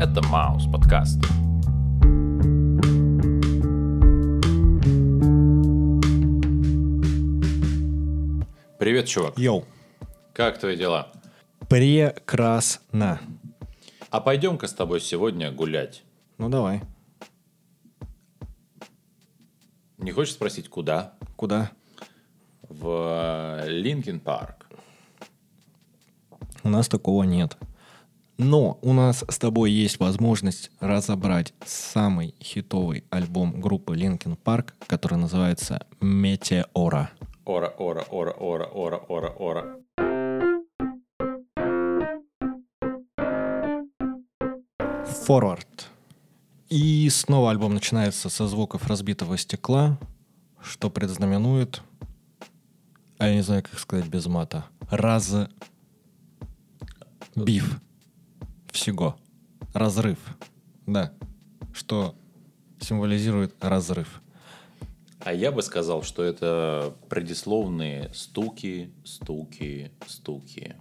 Это MousePodcast. Привет, чувак. Yo. Как твои дела? Прекрасно. А пойдем-ка с тобой сегодня гулять. Ну давай. Не хочешь спросить, куда? Куда? В Linkin Park. У нас такого нет. Но у нас с тобой есть возможность разобрать самый хитовый альбом группы Linkin Park, который называется «Метеора». Ора, ора, ора, ора, ора, ора, ора. Forward. И снова альбом начинается со звуков разбитого стекла, что предзнаменует, а я не знаю, как сказать без мата, раз биф всего. Разрыв. Да. Что символизирует разрыв. А я бы сказал, что это предисловные стуки, стуки, стуки.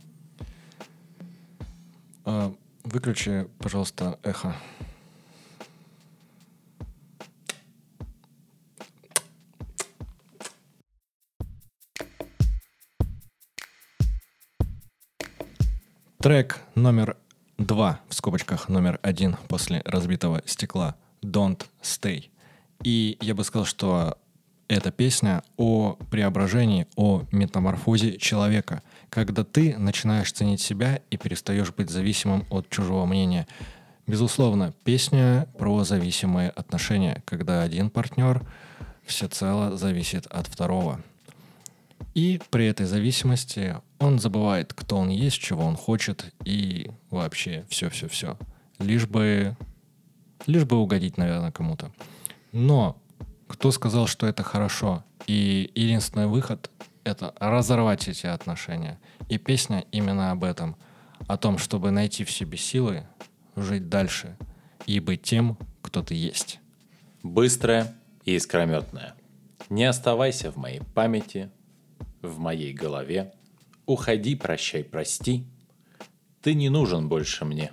А, выключи, пожалуйста, эхо. Трек номер два, в скобочках номер один после разбитого стекла «Don't Stay». И я бы сказал, что эта песня о преображении, о метаморфозе человека, когда ты начинаешь ценить себя и перестаешь быть зависимым от чужого мнения. Безусловно, песня про зависимые отношения, когда один партнер всецело зависит от второго. И при этой зависимости он забывает, кто он есть, чего он хочет и вообще все-все-все. Лишь бы, лишь бы угодить, наверное, кому-то. Но кто сказал, что это хорошо? И единственный выход — это разорвать эти отношения. И песня именно об этом. О том, чтобы найти в себе силы, жить дальше и быть тем, кто ты есть. Быстрая и искрометная. Не оставайся в моей памяти, в моей голове. Уходи, прощай, прости. Ты не нужен больше мне.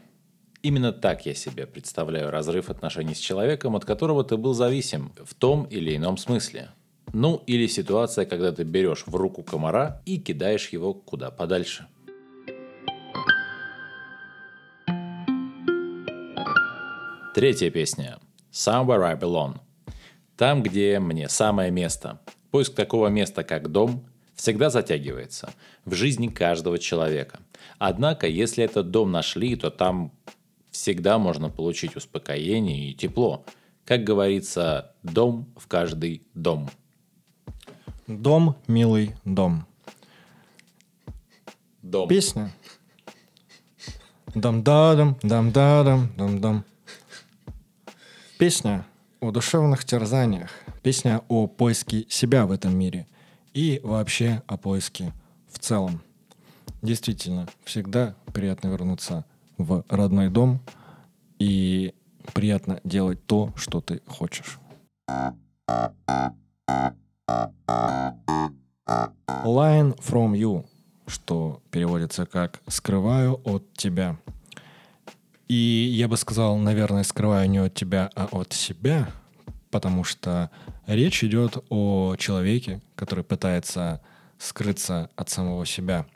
Именно так я себе представляю разрыв отношений с человеком, от которого ты был зависим в том или ином смысле. Ну, или ситуация, когда ты берешь в руку комара и кидаешь его куда подальше. Третья песня. Somewhere I Belong. Там, где мне самое место. Поиск такого места, как дом, всегда затягивается в жизни каждого человека. Однако, если этот дом нашли, то там всегда можно получить успокоение и тепло. Как говорится, дом в каждый дом. Дом, милый дом. Дом. Песня. Дам-дадам, дам-дадам, дам-дам. Песня о душевных терзаниях. Песня о поиске себя в этом мире. И вообще о поиске в целом. Действительно, всегда приятно вернуться в родной дом и приятно делать то, что ты хочешь. Line from you, что переводится как «скрываю от тебя». И я бы сказал, наверное, скрываю не от тебя, а от себя, потому что речь идет о человеке, который пытается скрыться от самого себя,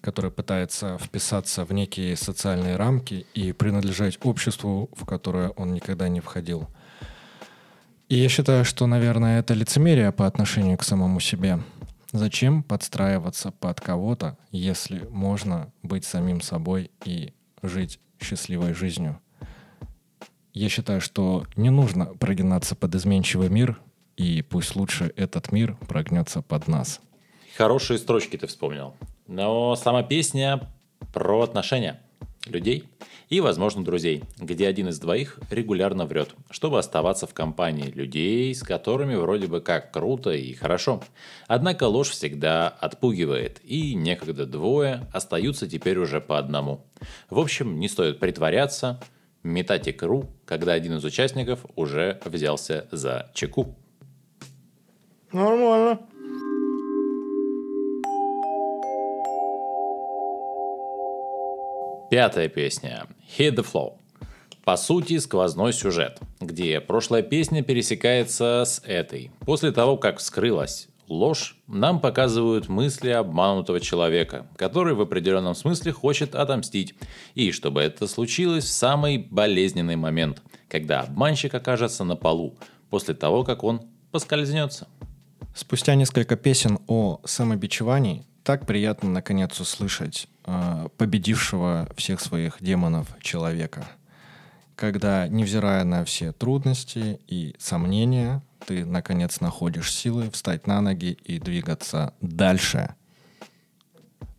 который пытается вписаться в некие социальные рамки и принадлежать обществу, в которое он никогда не входил. И я считаю, что, наверное, это лицемерие по отношению к самому себе. Зачем подстраиваться под кого-то, если можно быть самим собой и жить счастливой жизнью? Я считаю, что не нужно прогинаться под изменчивый мир, и пусть лучше этот мир прогнется под нас. Хорошие строчки ты вспомнил. Но сама песня про отношения людей и, возможно, друзей, где один из двоих регулярно врет, чтобы оставаться в компании людей, с которыми вроде бы как круто и хорошо. Однако ложь всегда отпугивает, и некогда двое остаются теперь уже по одному. В общем, не стоит притворяться, метать икру, когда один из участников уже взялся за чеку. Нормально. Пятая песня. Hit the Flow. По сути, сквозной сюжет, где прошлая песня пересекается с этой. После того, как вскрылась ложь, нам показывают мысли обманутого человека, который в определенном смысле хочет отомстить. И чтобы это случилось в самый болезненный момент, когда обманщик окажется на полу, после того, как он поскользнется. Спустя несколько песен о самобичевании, так приятно наконец услышать э, победившего всех своих демонов человека – когда, невзирая на все трудности и сомнения, ты, наконец, находишь силы встать на ноги и двигаться дальше.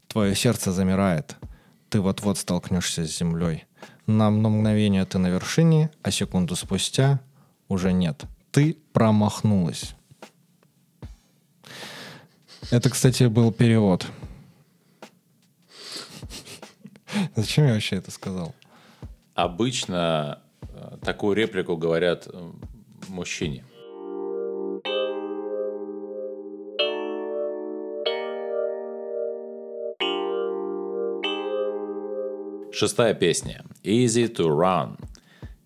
Твое сердце замирает. Ты вот-вот столкнешься с землей. На мгновение ты на вершине, а секунду спустя уже нет. Ты промахнулась. Это, кстати, был перевод. Зачем я вообще это сказал? Обычно э, такую реплику говорят мужчине. Шестая песня. Easy to Run.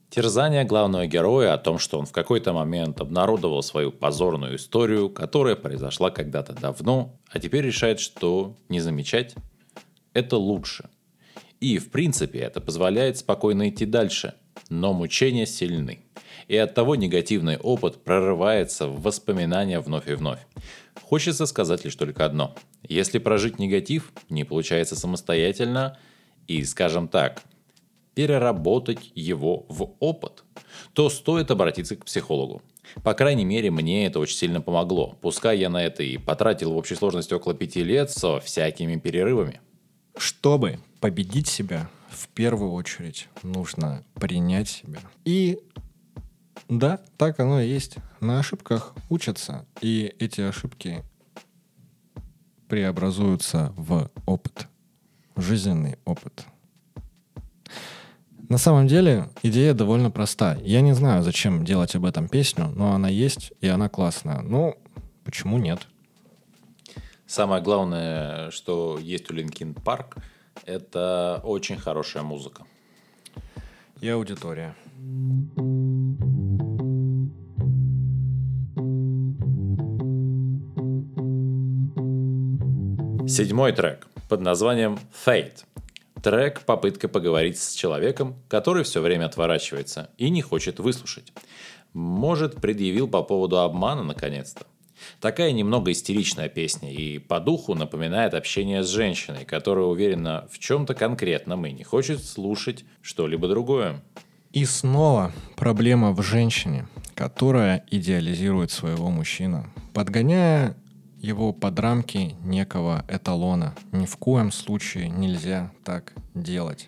Терзание главного героя о том, что он в какой-то момент обнародовал свою позорную историю, которая произошла когда-то давно, а теперь решает, что не замечать – это лучше. И, в принципе, это позволяет спокойно идти дальше. Но мучения сильны. И оттого негативный опыт прорывается в воспоминания вновь и вновь. Хочется сказать лишь только одно. Если прожить негатив не получается самостоятельно и, скажем так, переработать его в опыт, то стоит обратиться к психологу. По крайней мере, мне это очень сильно помогло. Пускай я на это и потратил в общей сложности около пяти лет со всякими перерывами. Чтобы победить себя, в первую очередь нужно принять себя. И да, так оно и есть. На ошибках учатся, и эти ошибки преобразуются в опыт, жизненный опыт. На самом деле идея довольно проста. Я не знаю, зачем делать об этом песню, но она есть, и она классная. Ну, почему нет? Самое главное, что есть у Linkin Park, это очень хорошая музыка. И аудитория. Седьмой трек под названием Faint. Трек – попытка поговорить с человеком, который все время отворачивается и не хочет выслушать. Может, предъявил по поводу обмана наконец-то. Такая немного истеричная песня и по духу напоминает общение с женщиной, которая уверена в чем-то конкретном и не хочет слушать что-либо другое. И снова проблема в женщине, которая идеализирует своего мужчину, подгоняя его под рамки некого эталона. Ни в коем случае нельзя так делать.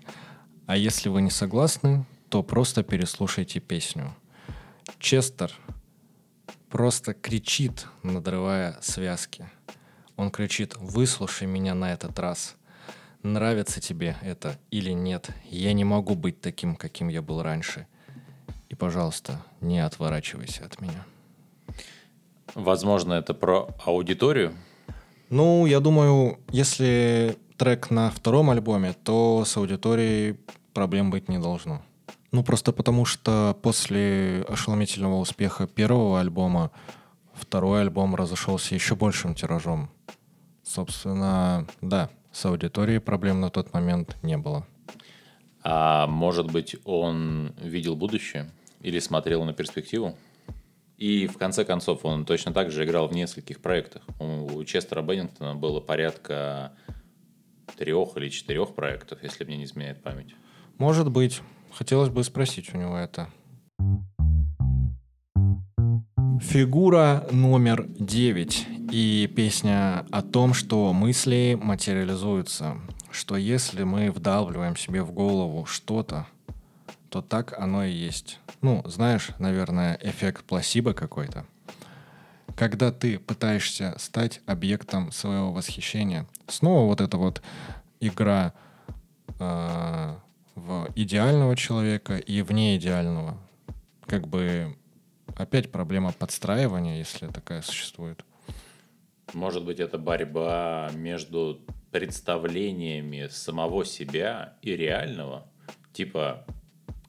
А если вы не согласны, то просто переслушайте песню. Честер просто кричит, надрывая связки. Он кричит «Выслушай меня на этот раз. Нравится тебе это или нет? Я не могу быть таким, каким я был раньше. И, пожалуйста, не отворачивайся от меня». Возможно, это про аудиторию? Ну, я думаю, если трек на втором альбоме, то с аудиторией проблем быть не должно. Ну, просто потому что после ошеломительного успеха первого альбома второй альбом разошелся еще большим тиражом. Собственно, да, с аудиторией проблем на тот момент не было. А может быть, он видел будущее или смотрел на перспективу? И в конце концов он точно так же играл в нескольких проектах. У Честера Беннингтона было порядка трех или четырех проектов, если мне не изменяет память. Может быть. Хотелось бы спросить у него это. Фигура номер девять и песня о том, что мысли материализуются, что если мы вдалбливаем себе в голову что-то, то так оно и есть. Ну, знаешь, наверное, эффект пласибо какой-то. Когда ты пытаешься стать объектом своего восхищения, снова вот эта вот игра э, в идеального человека и вне идеального. Как бы опять проблема подстраивания, если такая существует. Может быть, это борьба между представлениями самого себя и реального, типа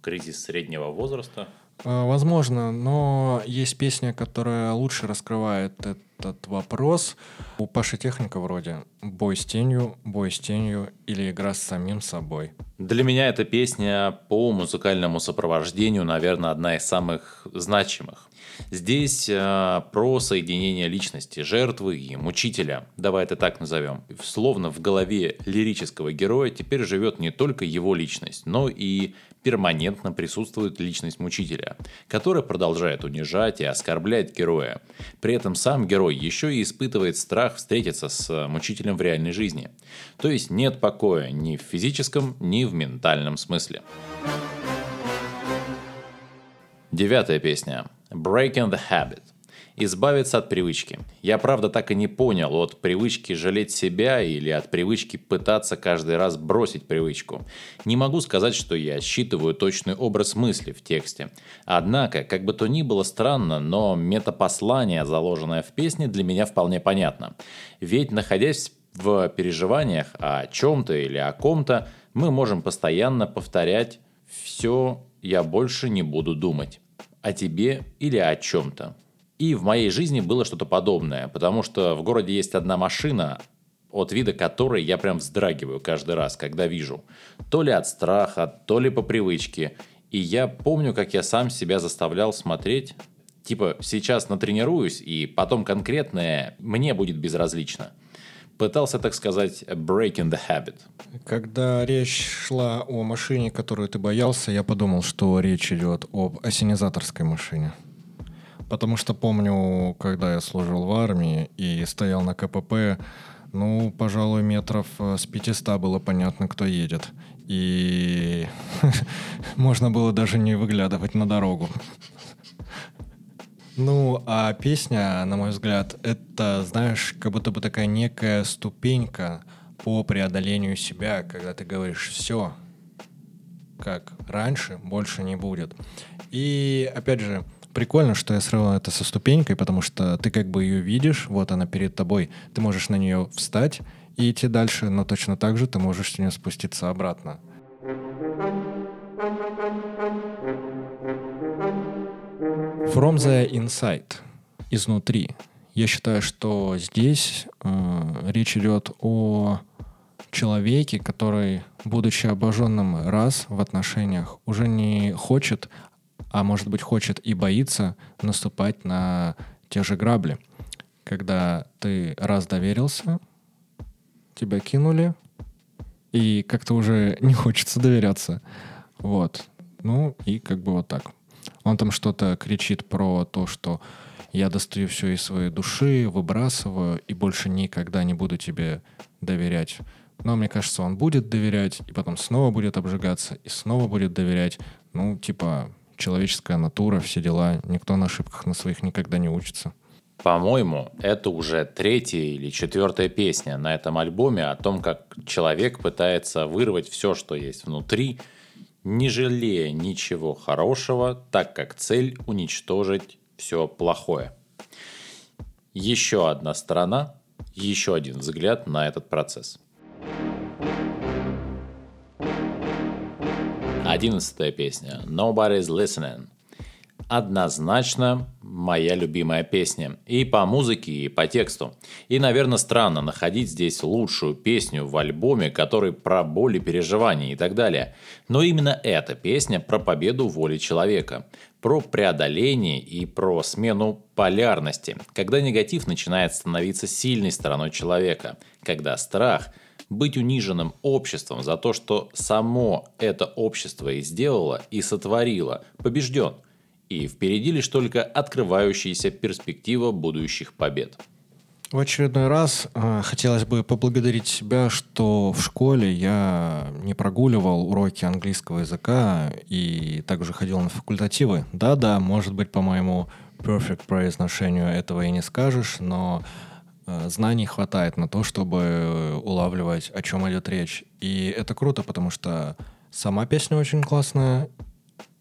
кризис среднего возраста? А, возможно, но есть песня, которая лучше раскрывает этот вопрос. У Паши Техника вроде «Бой с тенью», «Бой с тенью» или «Игра с самим собой». Для меня эта песня по музыкальному сопровождению, наверное, одна из самых значимых. Здесь э, про соединение личности, жертвы и мучителя, давай это так назовем. Словно в голове лирического героя теперь живет не только его личность, но и перманентно присутствует личность мучителя, которая продолжает унижать и оскорблять героя. При этом сам герой еще и испытывает страх встретиться с мучителем в реальной жизни. То есть нет покоя ни в физическом, ни в ментальном смысле. Девятая песня. Breaking the Habit. Избавиться от привычки. Я правда так и не понял, от привычки жалеть себя или от привычки пытаться каждый раз бросить привычку. Не могу сказать, что я считываю точный образ мысли в тексте. Однако, как бы то ни было странно, но метапослание, заложенное в песне, для меня вполне понятно. Ведь находясь в переживаниях о чем-то или о ком-то, мы можем постоянно повторять «все, я больше не буду думать» о тебе или о чем-то. И в моей жизни было что-то подобное, потому что в городе есть одна машина, от вида которой я прям вздрагиваю каждый раз, когда вижу. То ли от страха, то ли по привычке. И я помню, как я сам себя заставлял смотреть, типа сейчас натренируюсь, и потом конкретное мне будет безразлично. Пытался, так сказать, breaking the habit. Когда речь шла о машине, которую ты боялся, я подумал, что речь идет об осенизаторской машине. Потому что помню, когда я служил в армии и стоял на КПП, ну, пожалуй, метров э, с 500 было понятно, кто едет. И можно было даже не выглядывать на дорогу. Ну, а песня, на мой взгляд, это, знаешь, как будто бы такая некая ступенька по преодолению себя, когда ты говоришь «все, как раньше, больше не будет». И, опять же, прикольно, что я сравнил это со ступенькой, потому что ты как бы ее видишь, вот она перед тобой, ты можешь на нее встать и идти дальше, но точно так же ты можешь с нее спуститься обратно. From the inside, изнутри. Я считаю, что здесь э, речь идет о человеке, который, будучи обожженным раз в отношениях, уже не хочет а может быть хочет и боится наступать на те же грабли. Когда ты раз доверился, тебя кинули, и как-то уже не хочется доверяться. Вот. Ну, и как бы вот так. Он там что-то кричит про то, что я достаю все из своей души, выбрасываю, и больше никогда не буду тебе доверять. Но мне кажется, он будет доверять, и потом снова будет обжигаться, и снова будет доверять. Ну, типа, человеческая натура, все дела. Никто на ошибках на своих никогда не учится. По-моему, это уже третья или четвертая песня на этом альбоме о том, как человек пытается вырвать все, что есть внутри, не жалея ничего хорошего, так как цель уничтожить все плохое. Еще одна сторона, еще один взгляд на этот процесс. Одиннадцатая песня «Nobody's Listening». Однозначно моя любимая песня. И по музыке, и по тексту. И, наверное, странно находить здесь лучшую песню в альбоме, который про боли, переживания и так далее. Но именно эта песня про победу воли человека. Про преодоление и про смену полярности. Когда негатив начинает становиться сильной стороной человека. Когда страх – быть униженным обществом за то, что само это общество и сделало, и сотворило, побежден. И впереди лишь только открывающаяся перспектива будущих побед. В очередной раз э, хотелось бы поблагодарить себя, что в школе я не прогуливал уроки английского языка и также ходил на факультативы. Да-да, может быть, по моему perfect произношению этого и не скажешь, но Э, знаний хватает на то, чтобы улавливать, о чем идет речь. И это круто, потому что сама песня очень классная,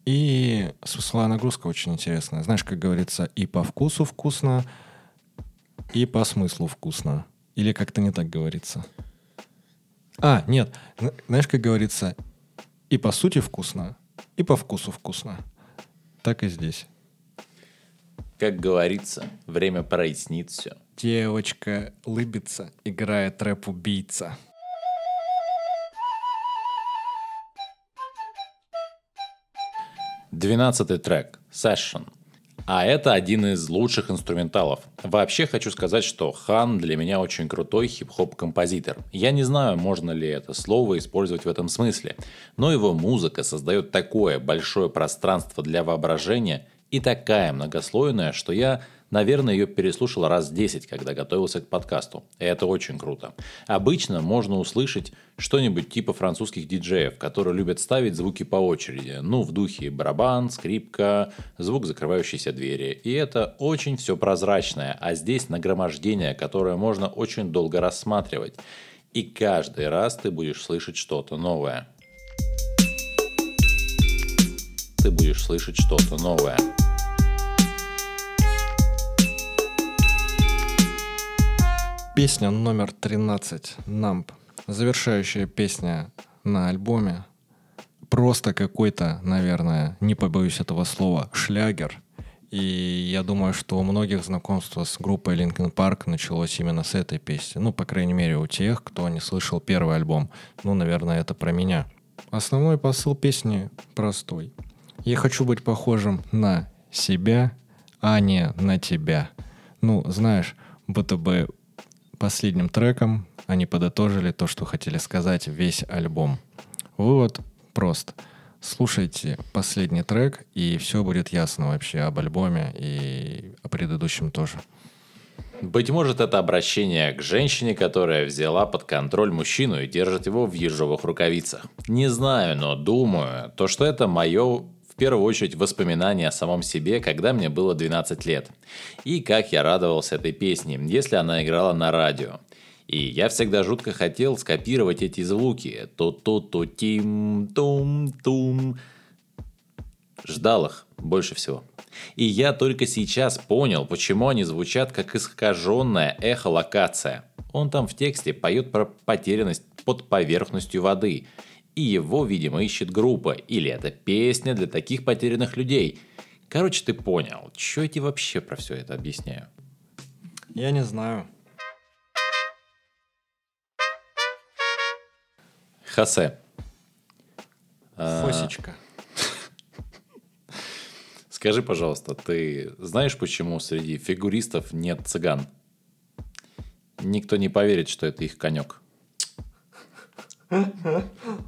и смысловая нагрузка очень интересная. Знаешь, как говорится, и по вкусу вкусно, и по смыслу вкусно. Или как-то не так говорится. А, нет, зна- знаешь, как говорится, и по сути вкусно, и по вкусу вкусно. Так и здесь. Как говорится, время прояснит все. Девочка лыбится, играет рэп-убийца. Двенадцатый трек Session. А это один из лучших инструменталов. Вообще хочу сказать, что Хан для меня очень крутой хип-хоп-композитор. Я не знаю, можно ли это слово использовать в этом смысле, но его музыка создает такое большое пространство для воображения и такая многослойная, что я, наверное, ее переслушал раз 10, когда готовился к подкасту. И это очень круто. Обычно можно услышать что-нибудь типа французских диджеев, которые любят ставить звуки по очереди. Ну, в духе барабан, скрипка, звук закрывающейся двери. И это очень все прозрачное, а здесь нагромождение, которое можно очень долго рассматривать. И каждый раз ты будешь слышать что-то новое. Ты будешь слышать что-то новое. Песня номер 13 «Намп». Завершающая песня на альбоме. Просто какой-то, наверное, не побоюсь этого слова, шлягер. И я думаю, что у многих знакомство с группой Linkin Park началось именно с этой песни. Ну, по крайней мере, у тех, кто не слышал первый альбом. Ну, наверное, это про меня. Основной посыл песни простой. Я хочу быть похожим на себя, а не на тебя. Ну, знаешь, будто бы последним треком они подытожили то, что хотели сказать весь альбом. Вывод прост. Слушайте последний трек, и все будет ясно вообще об альбоме и о предыдущем тоже. Быть может, это обращение к женщине, которая взяла под контроль мужчину и держит его в ежовых рукавицах. Не знаю, но думаю, то, что это мое первую очередь воспоминание о самом себе, когда мне было 12 лет. И как я радовался этой песне, если она играла на радио. И я всегда жутко хотел скопировать эти звуки. Ту-ту-ту-тим-тум-тум. Ждал их больше всего. И я только сейчас понял, почему они звучат как искаженная эхолокация. Он там в тексте поет про потерянность под поверхностью воды. И его, видимо, ищет группа. Или это песня для таких потерянных людей. Короче, ты понял. Че я тебе вообще про все это объясняю? Я не знаю. Хосе. Фосечка. Скажи, пожалуйста, ты знаешь, почему среди фигуристов нет цыган? Никто не поверит, что это их конек.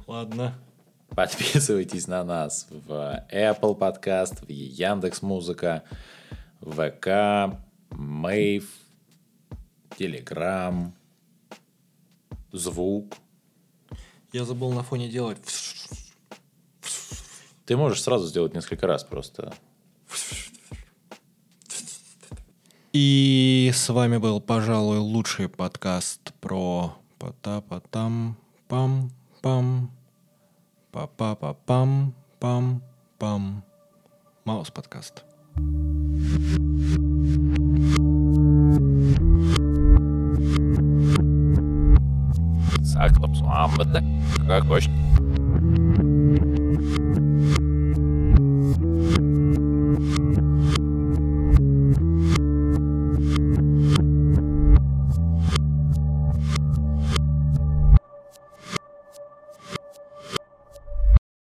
Ладно. Подписывайтесь на нас в Apple Podcast, в Яндекс Музыка, ВК, Мейв, Телеграм, Звук. Я забыл на фоне делать. Ты можешь сразу сделать несколько раз просто. И с вами был, пожалуй, лучший подкаст про пота-потам Bam, bam, ba, ba, ba, bam, bam, bam. Maus podcast. Saklaps Muhammed'le Kakkoş.